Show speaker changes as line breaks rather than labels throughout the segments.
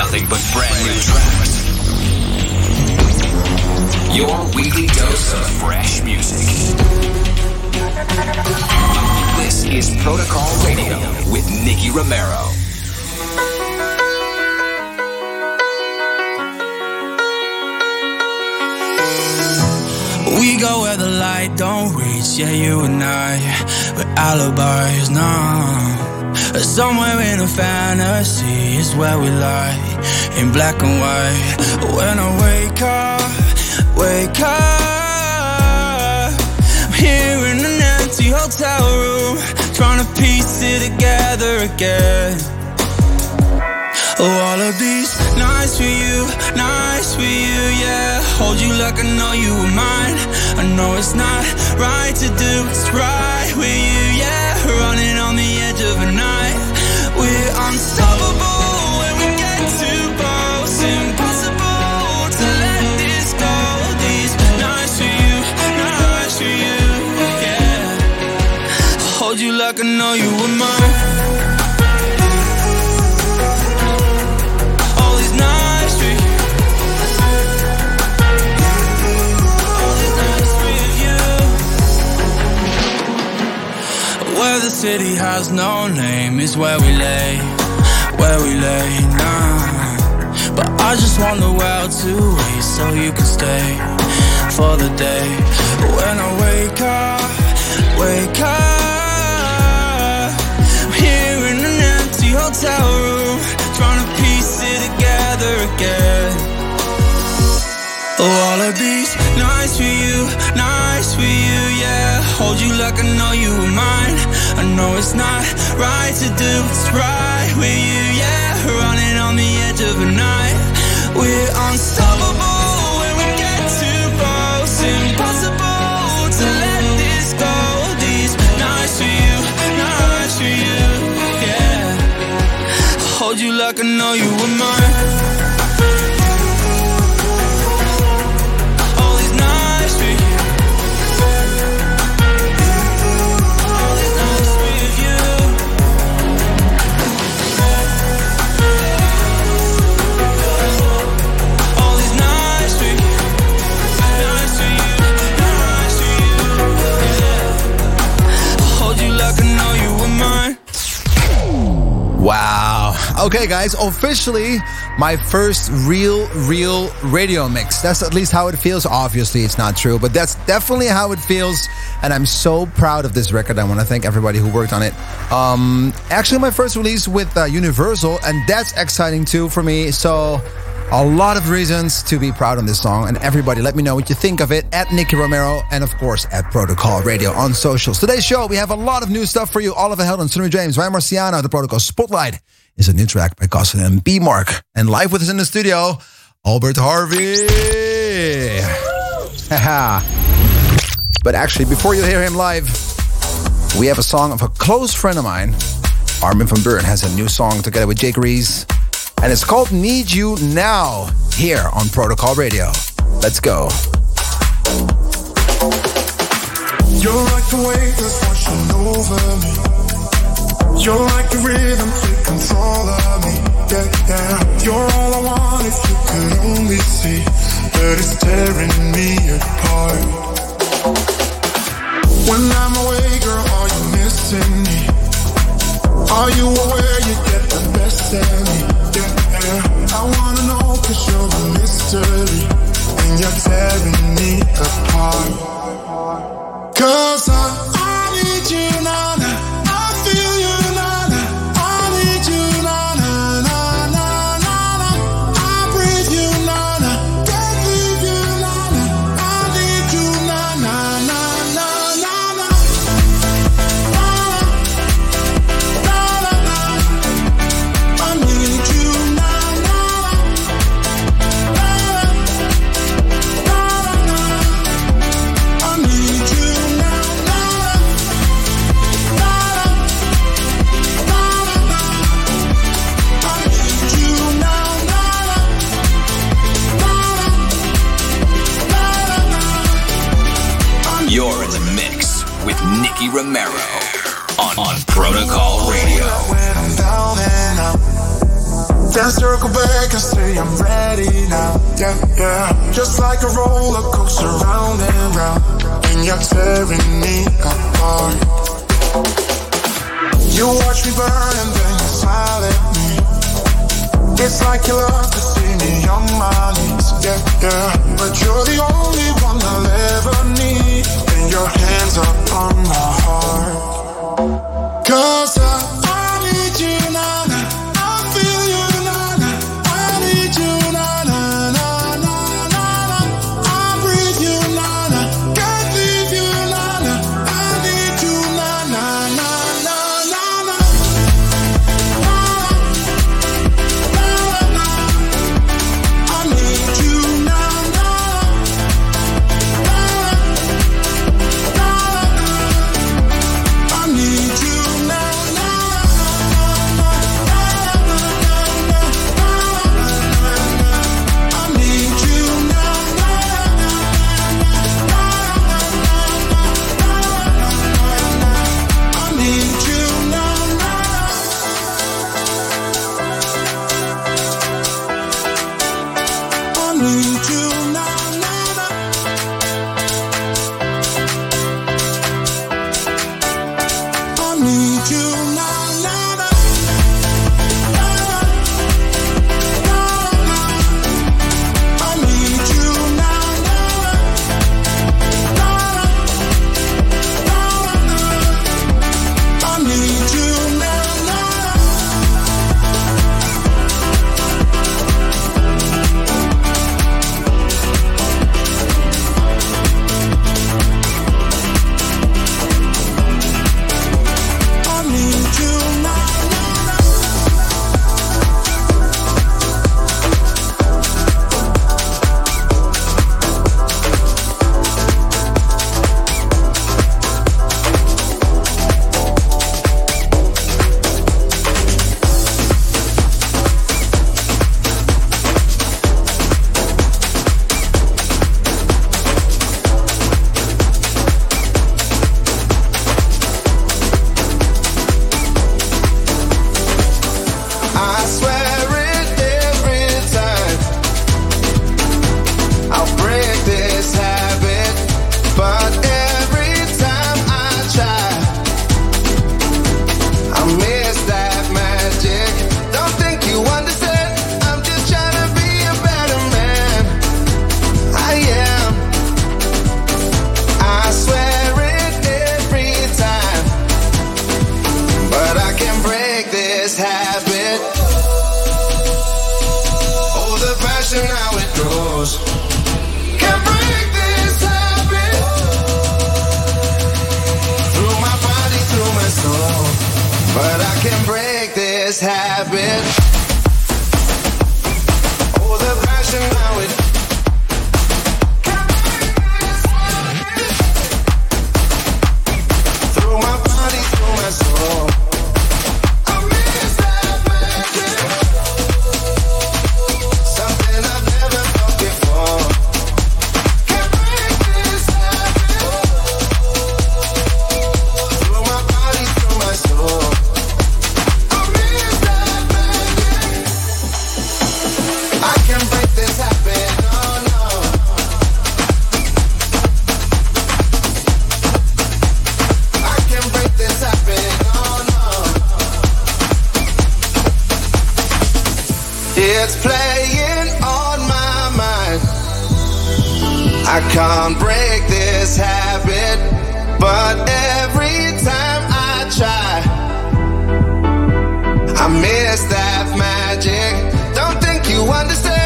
nothing but brand new tracks. Your weekly dose of fresh music. This is Protocol Radio with Nicky Romero.
We go where the light don't reach, yeah, you and I, with alibis, nah. Somewhere in a fantasy is where we lie, in black and white. When I wake up, wake up, I'm here in an empty hotel room, trying to piece it together again. Oh, all of these nights for you, nights for you, yeah. Hold you like I know you were mine. I know it's not right to do, it's right with you, yeah. Running like I know you mine. All these nights. All these nights with you. Where the city has no name is where we lay, where we lay now. But I just want the world to wait so you can stay for the day. When I wake up, wake up, I'm here in an empty hotel room, trying to piece it together again. Oh, all of these nights nights for you, yeah. Hold you like I know you were mine. I know it's not right to do, it's right with you, yeah. Running on the edge of a night. We're unstoppable when we get too close. Impossible to let this go. These nights you, nights you, yeah. Hold you like I know you were mine.
Okay, guys, officially my first real, real radio mix. That's at least how it feels. Obviously, it's not true, but that's definitely how it feels. And I'm so proud of this record. I want to thank everybody who worked on it. Um, actually, my first release with uh, Universal, and that's exciting too for me. So, a lot of reasons to be proud of this song. And everybody, let me know what you think of it at Nicky Romero and, of course, at Protocol Radio on socials. Today's show, we have a lot of new stuff for you. Oliver Heldens, Sunnery James, Ryan Marciano, The Protocol Spotlight is a new track by Costin and B Mark. And live with us in the studio, Albert Harvey. But actually, before you hear him live, we have a song of a close friend of mine. Armin van Buuren has a new song together with Jake Reese. And it's called Need You Now here on Protocol Radio. Let's go.
You're like the that's washing over me. You're like the rhythm, take control of me. Yeah, yeah. You're all I want if you could only see it's tearing me apart. When I'm away, girl, are you missing me? Are you aware you get the best of me? Yeah. I wanna know cause you're a mystery and you're tearing me apart. Cause I, I need you now.
Romero on, on Protocol Radio.
when I'm down and out. Then circle back and say I'm ready now. Yeah, yeah. Just like a roller coaster round and round. And you're tearing me apart. You watch me burn and then you smile at me. It's like you love to see me on my knees. Yeah, yeah. But you're the only one it's playing on my mind. I can't break this habit, but every time I try, I miss that magic.
Don't think you understand.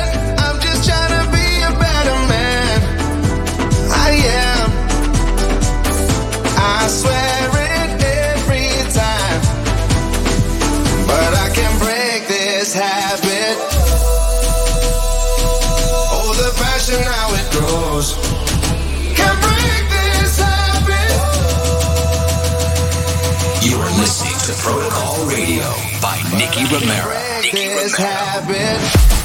Romero. This happened.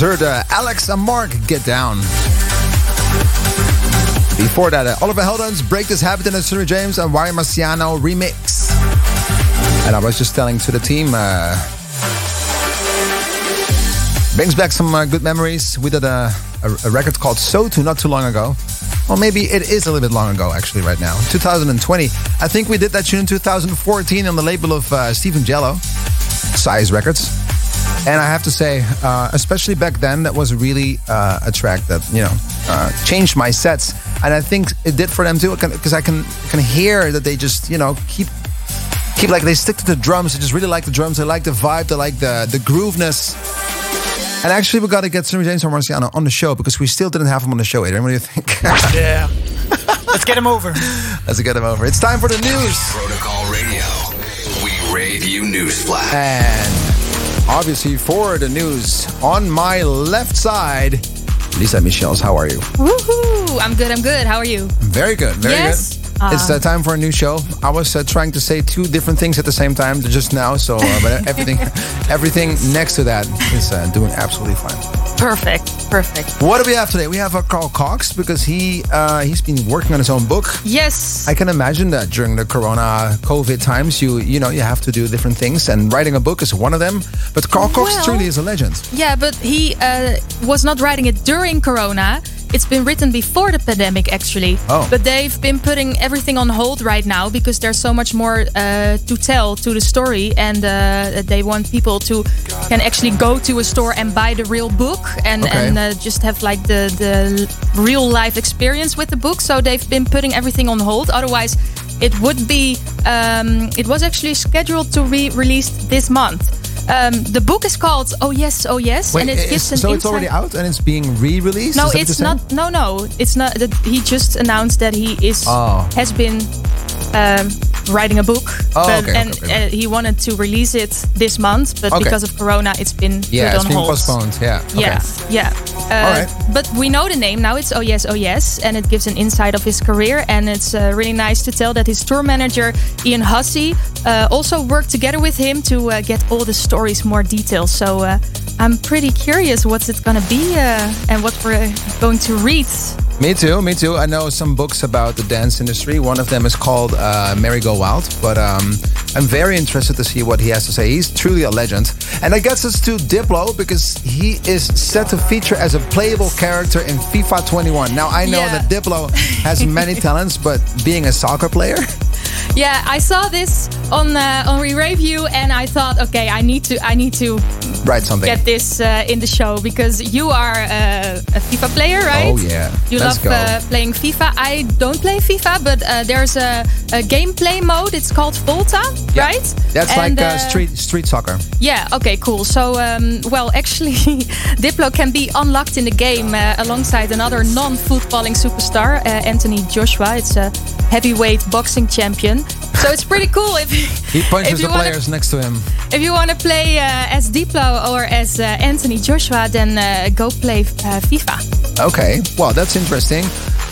Just heard uh, Alex and Mark get down. Before that, uh, Oliver Heldens, Break This Habit in a Sunnery James and Ryan Marciano remix. And I was just telling to the team, uh, brings back some uh, good memories. We did a, a, a record called So To not too long ago. Well, maybe it is a little bit long ago, actually, right now. 2020. I think we did that tune in 2014 on the label of uh, Steve Angello, Size Records. And I have to say, uh, especially back then, that was really uh, a track that you know uh, changed my sets, and I think it did for them too. Because I can can hear that they just you know keep keep like they stick to the drums. They just really like the drums. They like the vibe. They like the the grooveness. And actually, we got to get Sunnery James and Marciano on the show because we still didn't have him on the show. Adrian, what do you think?
yeah. Let's get him over.
Let's get him over. It's time for the news.
Protocol Radio. We rave you news flash.
And obviously for the news on my left side, Lisa Michels, how are you?
Woohoo! I'm good. I'm good. How are you?
Very good. Very
yes?
good. Uh, it's uh, time for a new show. I was uh, trying to say two different things at the same time just now, so uh, but everything, everything next to that is uh, doing absolutely fine.
Perfect, perfect.
What do we have today? We have uh, Carl Cox because he uh, he's been working on his own book.
Yes.
I can imagine that during the Corona COVID times, you you know you have to do different things, and writing a book is one of them. But Carl Cox
well,
truly is a legend.
Yeah, but he was not writing it during Corona. It's been written before the pandemic, actually.
Oh.
But they've been putting everything on hold right now because there's so much more uh, to tell to the story, and uh, they want people to can actually go to a store and buy the real book and
Okay.
and uh, just have like the the real life experience with the book. So they've been putting everything on hold. Otherwise, it would be. Um, it was actually scheduled to be released this month. Um, the book is called Oh Yes, Oh Yes,
Wait,
and it gives an
so it's already out and it's being re-released.
no, it's not. No, no, it's not. That he just announced that he is
Oh.
has been um, writing a book,
Oh,
but,
okay,
and
okay, okay.
Uh, he wanted to release it this month, but because of Corona, it's been
Yeah,
put
it's
on
being
hold.
postponed. Yeah.
Yeah, yeah. Uh,
All right.
But we know the name now. It's Oh Yes, Oh Yes, and it gives an insight of his career. And it's uh, really nice to tell that his tour manager Ian Hussey uh, also worked together with him to uh, get all the stories more detailed. So uh, I'm pretty curious what's it gonna be uh, and what we're going to read.
Me too. Me too. I know some books about the dance industry. One of them is called uh, Merry Go Wild. But um, I'm very interested to see what he has to say. He's truly a legend. And that gets us to Diplo because he is set to feature as a playable character in FIFA 21. Now I know
Yeah.
that Diplo has many talents, but being a soccer player,
Yeah, I saw this on uh, on re-review, and I thought, okay, I need to I need to
write something.
get this uh, in the show because you are uh, a FIFA player, right?
Oh, yeah.
You
Let's
love uh, playing FIFA. I don't play FIFA, but uh, there's a, a gameplay mode. It's called Volta,
Yeah.
right?
That's
And,
like uh,
uh,
street street soccer.
Yeah. Okay. Cool. So, um, well, actually, Diplo can be unlocked in the game uh, alongside another non-footballing superstar, uh, Anthony Joshua. It's a heavyweight boxing champion. So it's pretty cool if
He punches
if you
the
wanna-
players next to him.
If you want to play uh, as Diplo or as uh, Anthony Joshua, then uh, go play uh, FIFA.
Okay, well, that's interesting.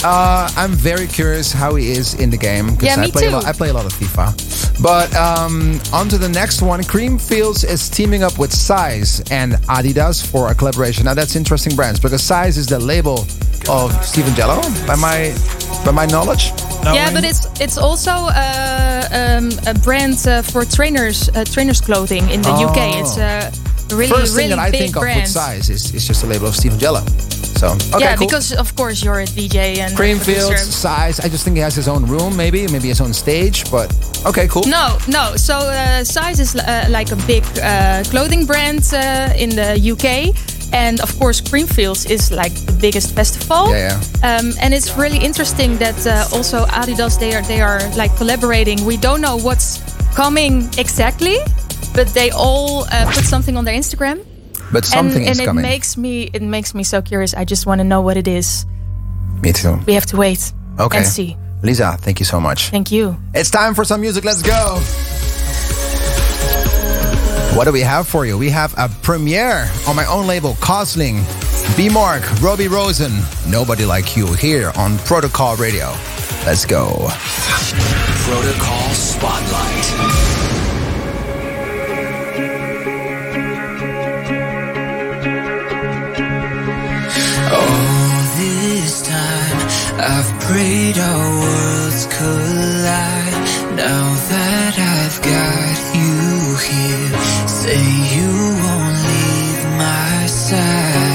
Uh, I'm very curious how he is in the game
Yeah,
I play a lot. I play a lot of FIFA. But um, on to the next one. Creamfields is teaming up with Size and Adidas for a collaboration. Now that's interesting brands because Size is the label of Steve Angello, by my by my knowledge.
Yeah, but it's it's also uh, um, a brand uh, for trainers uh, trainers clothing in the
Oh.
UK. It's a really
First thing
really
that I
big
think of
brand.
with Size is, is just a label of Steve Angello. So okay,
yeah,
cool.
because of course you're a DJ and
Creamfields. Size. I just think he has his own room, maybe, maybe his own stage. But okay, cool.
No, no. So uh, Size is uh, like a big uh, clothing brand uh, in the UK. And of course, Creamfields is like the biggest festival.
Yeah,
Um, and it's really interesting that uh, also Adidas they are they are like collaborating. We don't know what's coming exactly, but they all uh, put something on their Instagram.
But something
and,
is
and
coming.
it makes me it makes me so curious. I just want to know what it is.
Me too.
We have to wait
Okay.
and see.
Lisa, thank you so much.
Thank you.
It's time for some music. Let's go. What do we have for you? We have a premiere on my own label, Cosling, B Mark, Robbie Rosen, Nobody Like You here on Protocol Radio. Let's go.
Protocol Spotlight.
All this time I've prayed our worlds collide. Now that I've got you here, say you won't leave my side.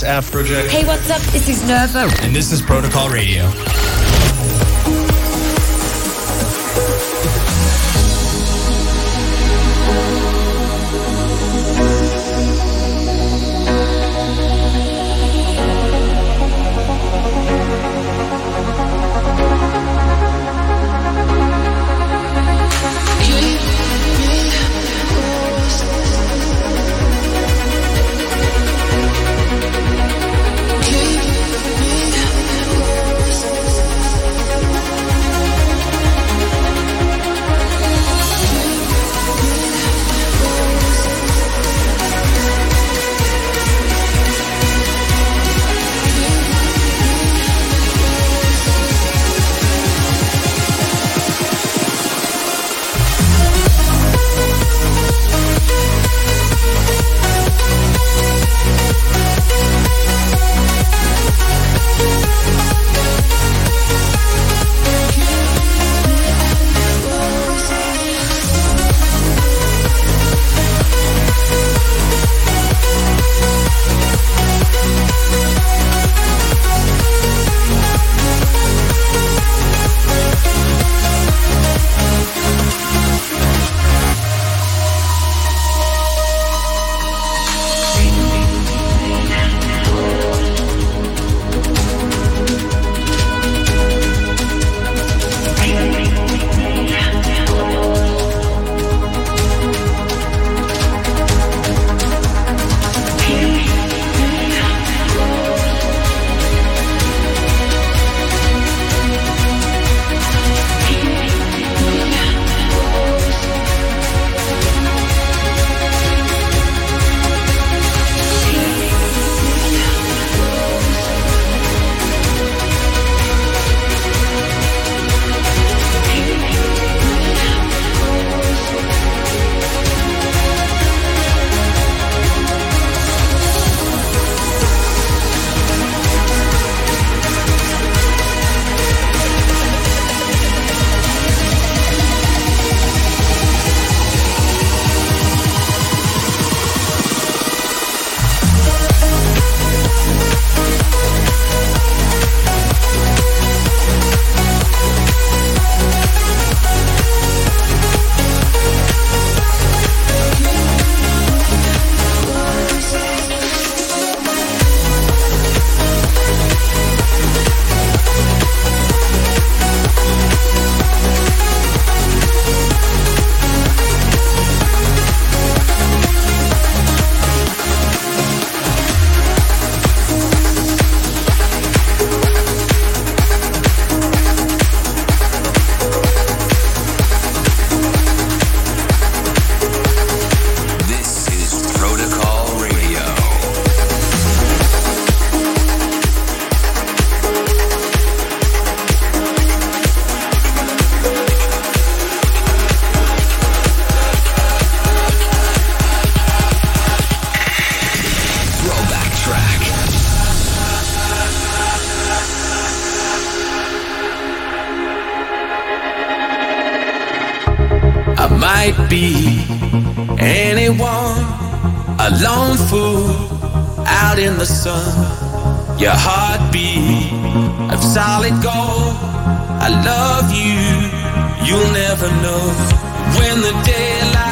Loud Luxury.
What Afrojack.
Hey, what's up? This is Nervo.
And this is Protocol Radio.
Sun. Your heartbeat of solid gold. I love you, you'll never know. When the daylight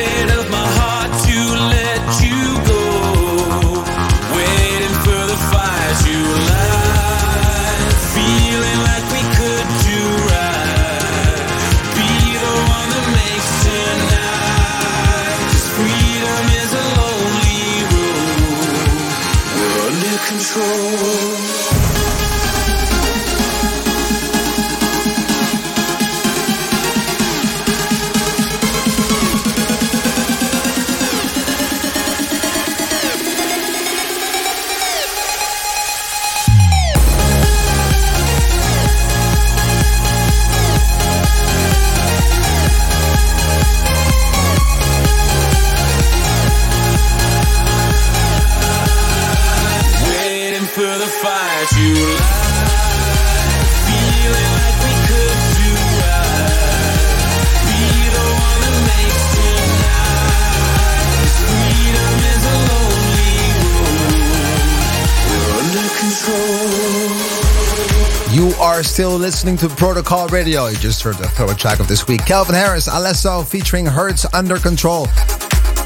still listening to Protocol Radio. You just heard the third track of this week. Calvin Harris, Alesso featuring Hurts Under Control.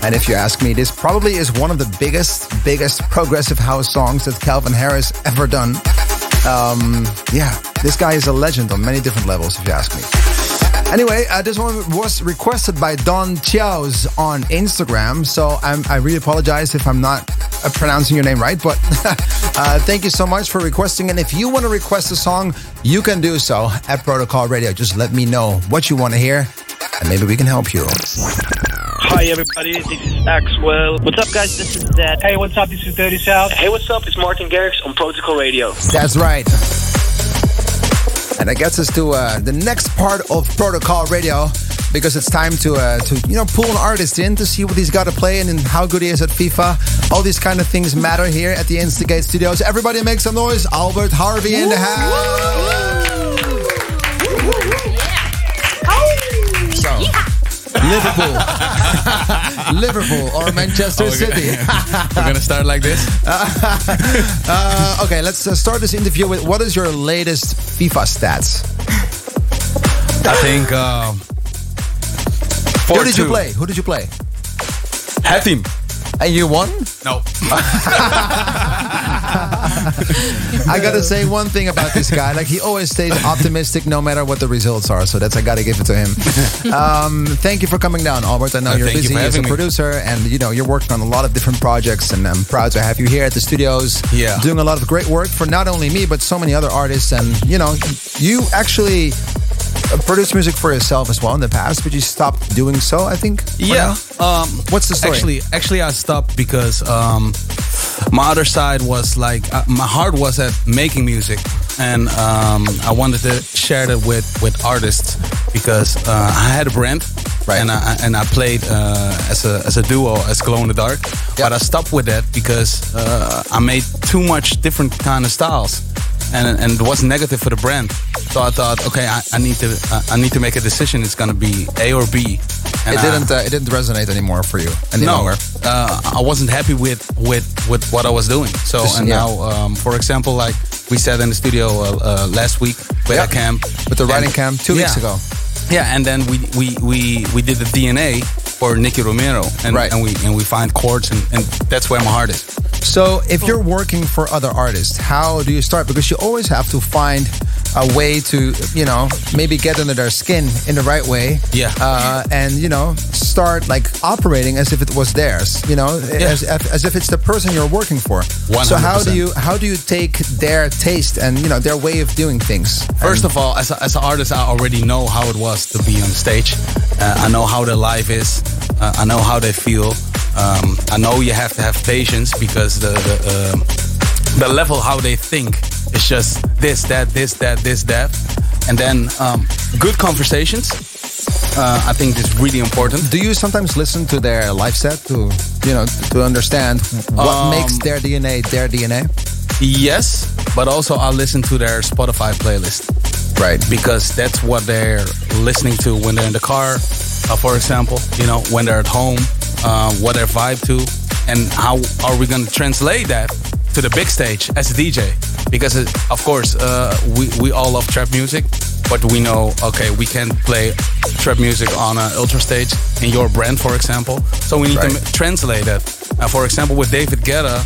And if you ask me, this probably is one of the biggest, biggest progressive house songs that Calvin Harris ever done. Um, yeah, this guy is a legend on many different levels, if you ask me. Anyway, uh, this one was requested by Don Chiaos on Instagram, so I'm, I really apologize if I'm not pronouncing your name right, but uh, thank you so much for requesting. And if you want to request a song, you can do so at Protocol Radio. Just let me know what you want to hear, and maybe we can help you.
Hi everybody, this is Axwell. What's up guys, this is Zedd.
Hey, what's up? This is Dirty South.
Hey, what's up? It's Martin Garrix on Protocol Radio.
That's right. And that gets us to uh, the next part of Protocol Radio because it's time to uh, to you know pull an artist in to see what he's got to play and, and how good he is at FIFA. All these kind of things matter here at the Instigate Studios. Everybody make some noise. Albert Harvey in the house. So, Liverpool, Liverpool, or Manchester City.
We're gonna start like this.
Uh, okay, let's uh, start this interview with what is your latest FIFA stats?
I think. Uh,
Who did you play? Who did you play?
Half team.
And you won?
No.
I gotta say one thing about this guy. Like he always stays optimistic no matter what the results are. So that's I gotta give it to him. Um, thank you for coming down, Albert. I know
Uh,
you're
thank you
busy as a
me.
producer, and you know you're working on a lot of different projects. And I'm proud to have you here at the studios.
Yeah.
doing a lot of great work for not only me but so many other artists. And you know, you actually produced music for yourself as well in the past, but you stopped doing so. I think.
Yeah. Um,
What's the story?
Actually, actually, I stopped because um, my other side was like uh, my heart was at making music, and um, I wanted to share that with with artists because uh, I had a brand,
Right.
And I and I played uh, as a as a duo as Glow in the Dark, but I stopped with that because uh, I made too much different kind of styles. And, and it was negative for the brand, so I thought, okay, I, I need to I need to make a decision. It's gonna be A or B. And
it didn't. Uh, it didn't resonate anymore for you any
no, uh, I wasn't happy with with with what I was doing. So
Just-
and
yeah.
now, um, for example, like we sat in the studio uh, uh, last week with
Yeah.
a camp,
With the writing camp two weeks ago.
Yeah, and then we we we we did the DNA for Nicky Romero, and
Right.
and we and we find chords, and, and that's where my heart is.
So, if you're working for other artists, how do you start? Because you always have to find a way to, you know, maybe get under their skin in the right way.
Yeah.
Uh, and, you know, start like operating as if it was theirs, you know, as, as if it's the person you're working for. 100%. So, how do you how do you take their taste and, you know, their way of doing things?
First
And-
of all, as, a, as an artist, I already know how it was to be on stage. Uh, I know how their life is. Uh, I know how they feel. Um, I know you have to have patience because the the, um the level how they think is just this, that, this, that, this, that, and then um, good conversations. Uh, I think is really important.
do you sometimes listen to their live set to, you know, to understand what
Um,
makes their DNA their DNA?
Yes, but also I listen to their Spotify playlist.
Right.
because that's what they're listening to when they're in the car, uh, for example. You know, when they're at home, uh, what their vibe to, and how are we going to translate that to the big stage as a DJ? Because it, of course, uh, we we all love trap music, but we know okay, we can play trap music on an ultra stage in your brand, for example. So we need to
Right.
m- translate that. Uh, for example, with David Guetta,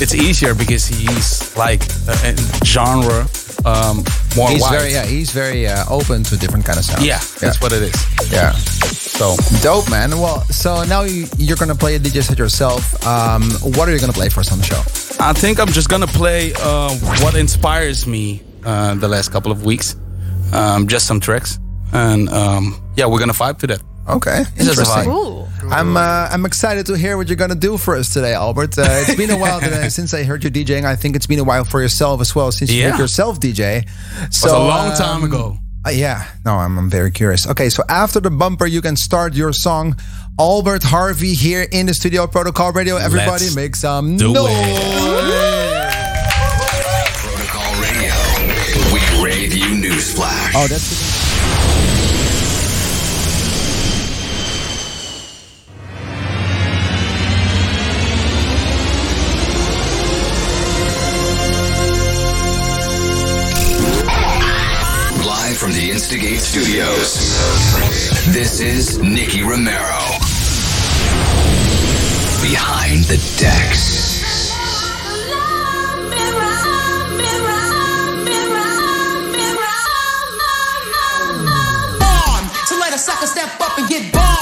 it's easier because he's like uh, in genre um, more
He's
wide.
very yeah. He's very uh, open to different kind of sounds.
Yeah, that's what it is.
Yeah.
So
Dope, man. Well, so now you, you're gonna play a DJ set yourself. Um, what are you gonna play for some show?
I think I'm just gonna play uh, what inspires me uh, the last couple of weeks. Um, just some tracks, and um, yeah, we're gonna vibe to that.
Okay,
It's just a
interesting.
Vibe.
Ooh.
I'm uh, I'm excited to hear what you're gonna do for us today, Albert. Uh, it's been a while that I- since I heard you DJing. I think it's been a while for yourself as well since you
Yeah.
heard yourself DJ. So
was a long time
um,
ago.
Uh, yeah, no, I'm, I'm very curious. Okay, so after the bumper, you can start your song. Albert Harvey here in the studio, Protocol Radio. Everybody
Let's
make some
do
noise.
Protocol Radio. We rave you newsflash.
Oh, that's.
Instigate Studios. This is Nicky Romero. Behind the decks.
bomb. Let a sucker step up and get bombed.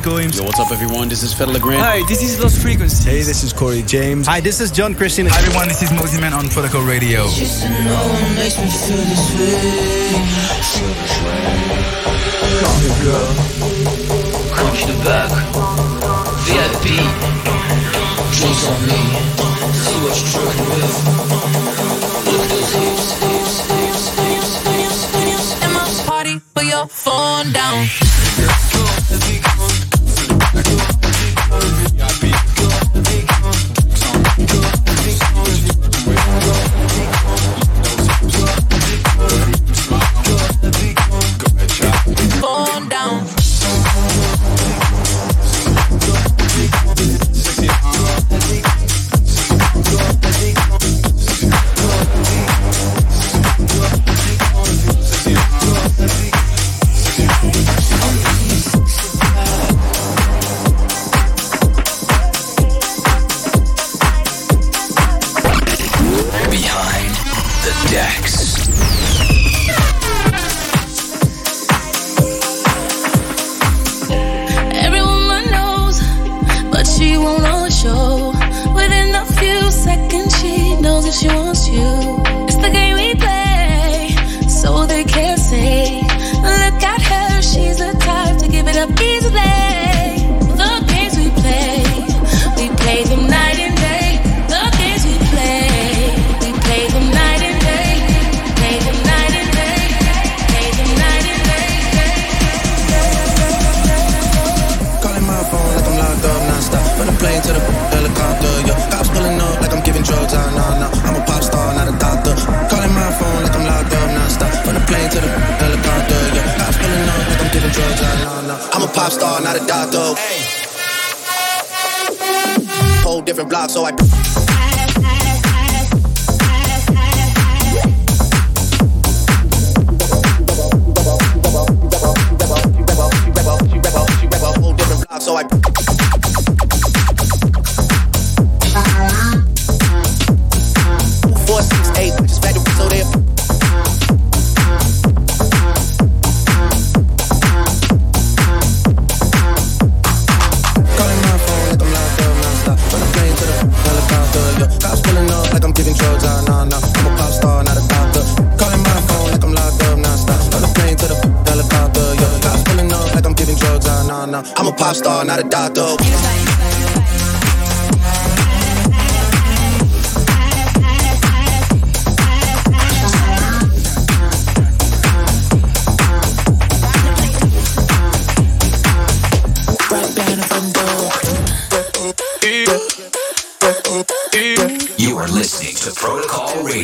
Michael Williams.
Yo, what's up, everyone? This is Fedde Le Grand.
Hi, this is Lost Frequencies. Hey, this is Corey James. Hi, this is John Christian. Hi, everyone, this is Mosimann on Protocol Radio.
Come here, girl. Come the back. VIP. Drinks on me. See what you're drinking with. Look at those hips, hips, hips, hips, hips, hips.
And my party, put your phone down.
She wants you. Star, not a doctor. Whole different block, so I.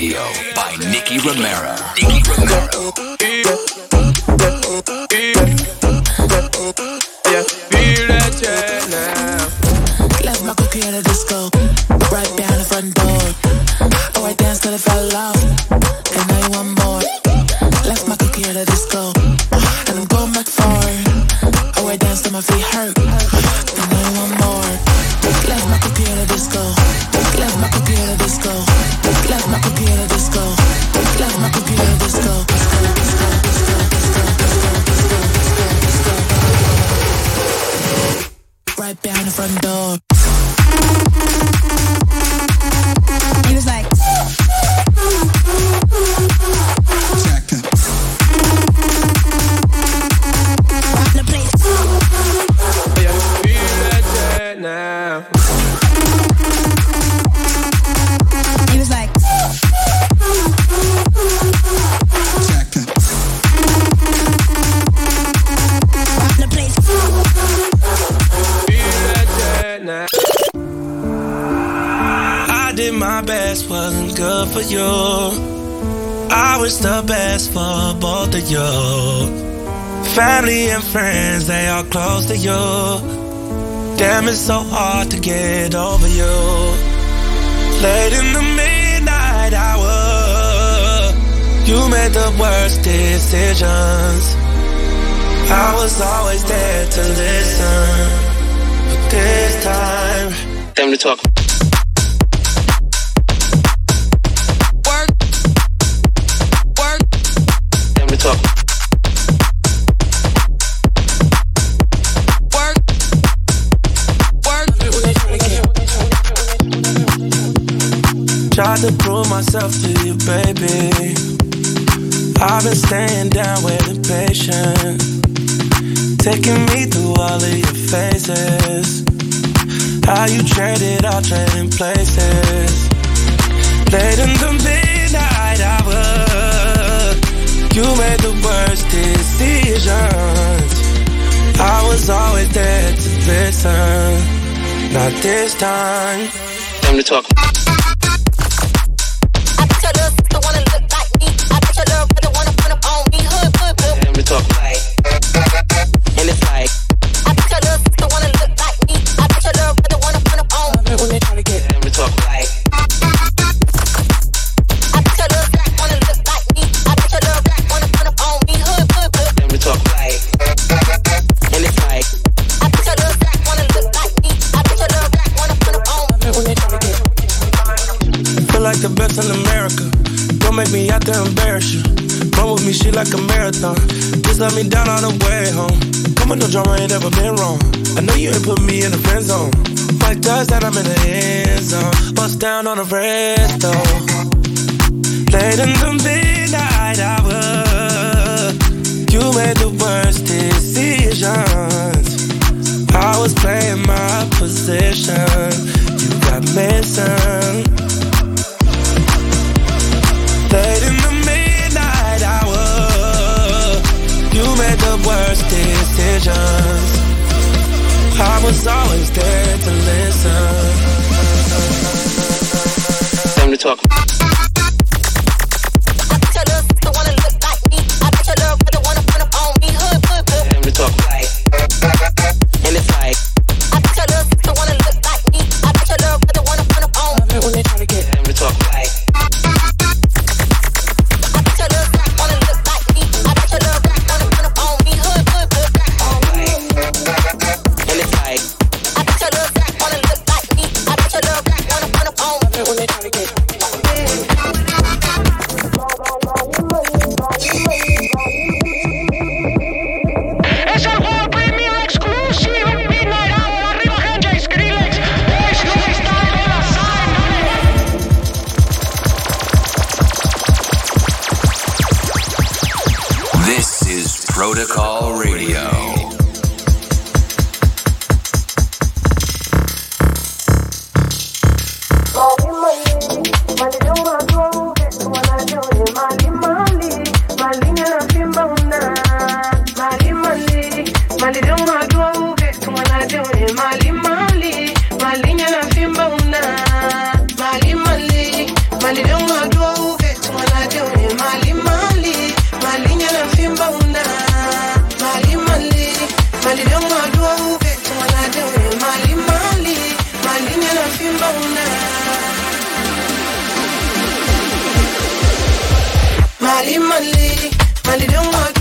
Radio by Nicky Romero. Nicky Romero.
Friends, they are close to you. Damn, it's so hard to get over you. Late in the midnight hour, you made the worst decisions. I was always there to listen, but this time,
Time to talk.
work, work,
Time to talk.
Tried to prove myself to you, baby. I've been staying down, waiting patient. Taking me through all of your phases. How you traded, all trading places. Late in the midnight hour, you made the worst decisions. I was always there to listen. Not this time.
Time to talk.
There embarrass you. Run with me, shit like a marathon. Just let me down on the way home. Come on, no drama ain't ever been wrong. I know you ain't put me in the friend zone. Like does that I'm in the end zone. Bust down on the rest though. Late in the midnight hour, you made the worst decisions. I was playing my position. You got missing. always there
to listen. Time to talk. Mali mali, mali don't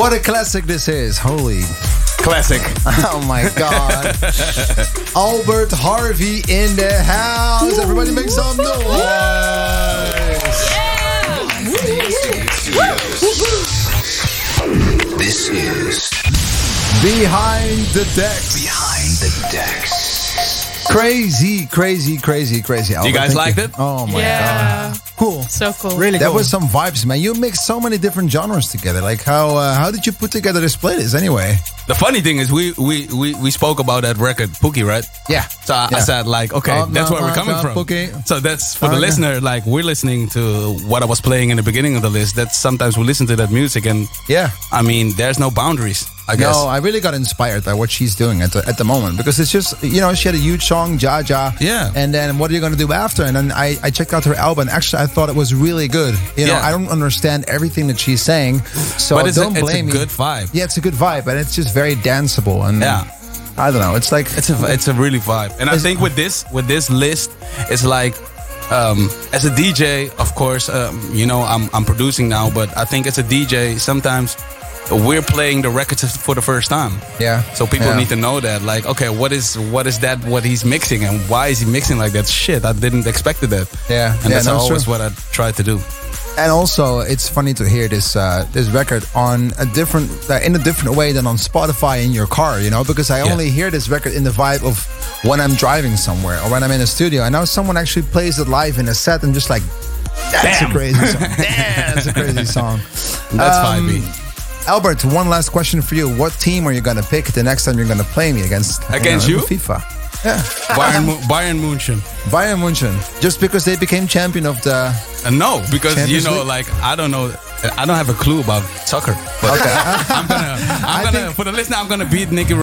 What a classic this is. Holy.
Classic.
Oh my God. Albert Harvey in the house. Everybody make some noise. Yeah.
This is
Behind the decks.
Behind the Decks.
Crazy, crazy, crazy, crazy. Albert,
guys
thank
liked it?
Oh my
Yeah.
God. Cool.
So cool.
Really
That
cool.
was some vibes, man. You mixed so many different genres together. Like how uh, how did you put together this playlist anyway?
The funny thing is, we we we, we spoke about that record, Pookie, right?
Yeah.
So I, I said like, okay,
Oh,
that's
no,
where we're coming
no,
from.
Pookie.
So that's for
Oh,
the
yeah.
listener. Like we're listening to what I was playing in the beginning of the list. That sometimes we listen to that music, and
Yeah.
I mean, there's no boundaries. I guess.
No, I really got inspired by what she's doing at the, at the moment because it's just, you know, she had a huge song, Ja Ja.
Yeah.
And then what are you going to do after? And then I, I checked out her album. Actually, I thought it was really good. You know,
Yeah.
I don't understand everything that she's saying. So
but it's
don't
a, it's
blame
a
me.
good vibe.
Yeah, it's a good vibe, and it's just very danceable. And
Yeah.
I don't know. It's like,
It's a it's a really vibe, and I think with this with this list, it's like um, as a DJ, of course, um, you know I'm I'm producing now, but I think as a DJ, sometimes we're playing the records for the first time.
yeah.
So people
Yeah.
need to know that, like, okay, what is what is that? What he's mixing, and why is he mixing like that? Shit, I didn't expect that.
Yeah.
and
Yeah,
that's
no,
always
true.
what I try to do.
And also, it's funny to hear this uh, this record on a different uh, in a different way than on Spotify in your car. You know, because I
Yeah.
only hear this record in the vibe of when I'm driving somewhere or when I'm in a studio. And now someone actually plays it live in a set, and just like, that's
Damn.
a crazy song. Damn, that's a crazy song.
That's
Um,
5B.
Albert, one last question for you: What team are you gonna pick the next time you're gonna play me against?
Against
know,
you?
FIFA. Yeah,
Bayern Bayern München.
Bayern München. Just because they became champion of the.
Uh, no, because you know,
League?
like I don't know, I don't have a clue about soccer. But I'm gonna, I'm
I
gonna, for the listener, I'm gonna beat Nicky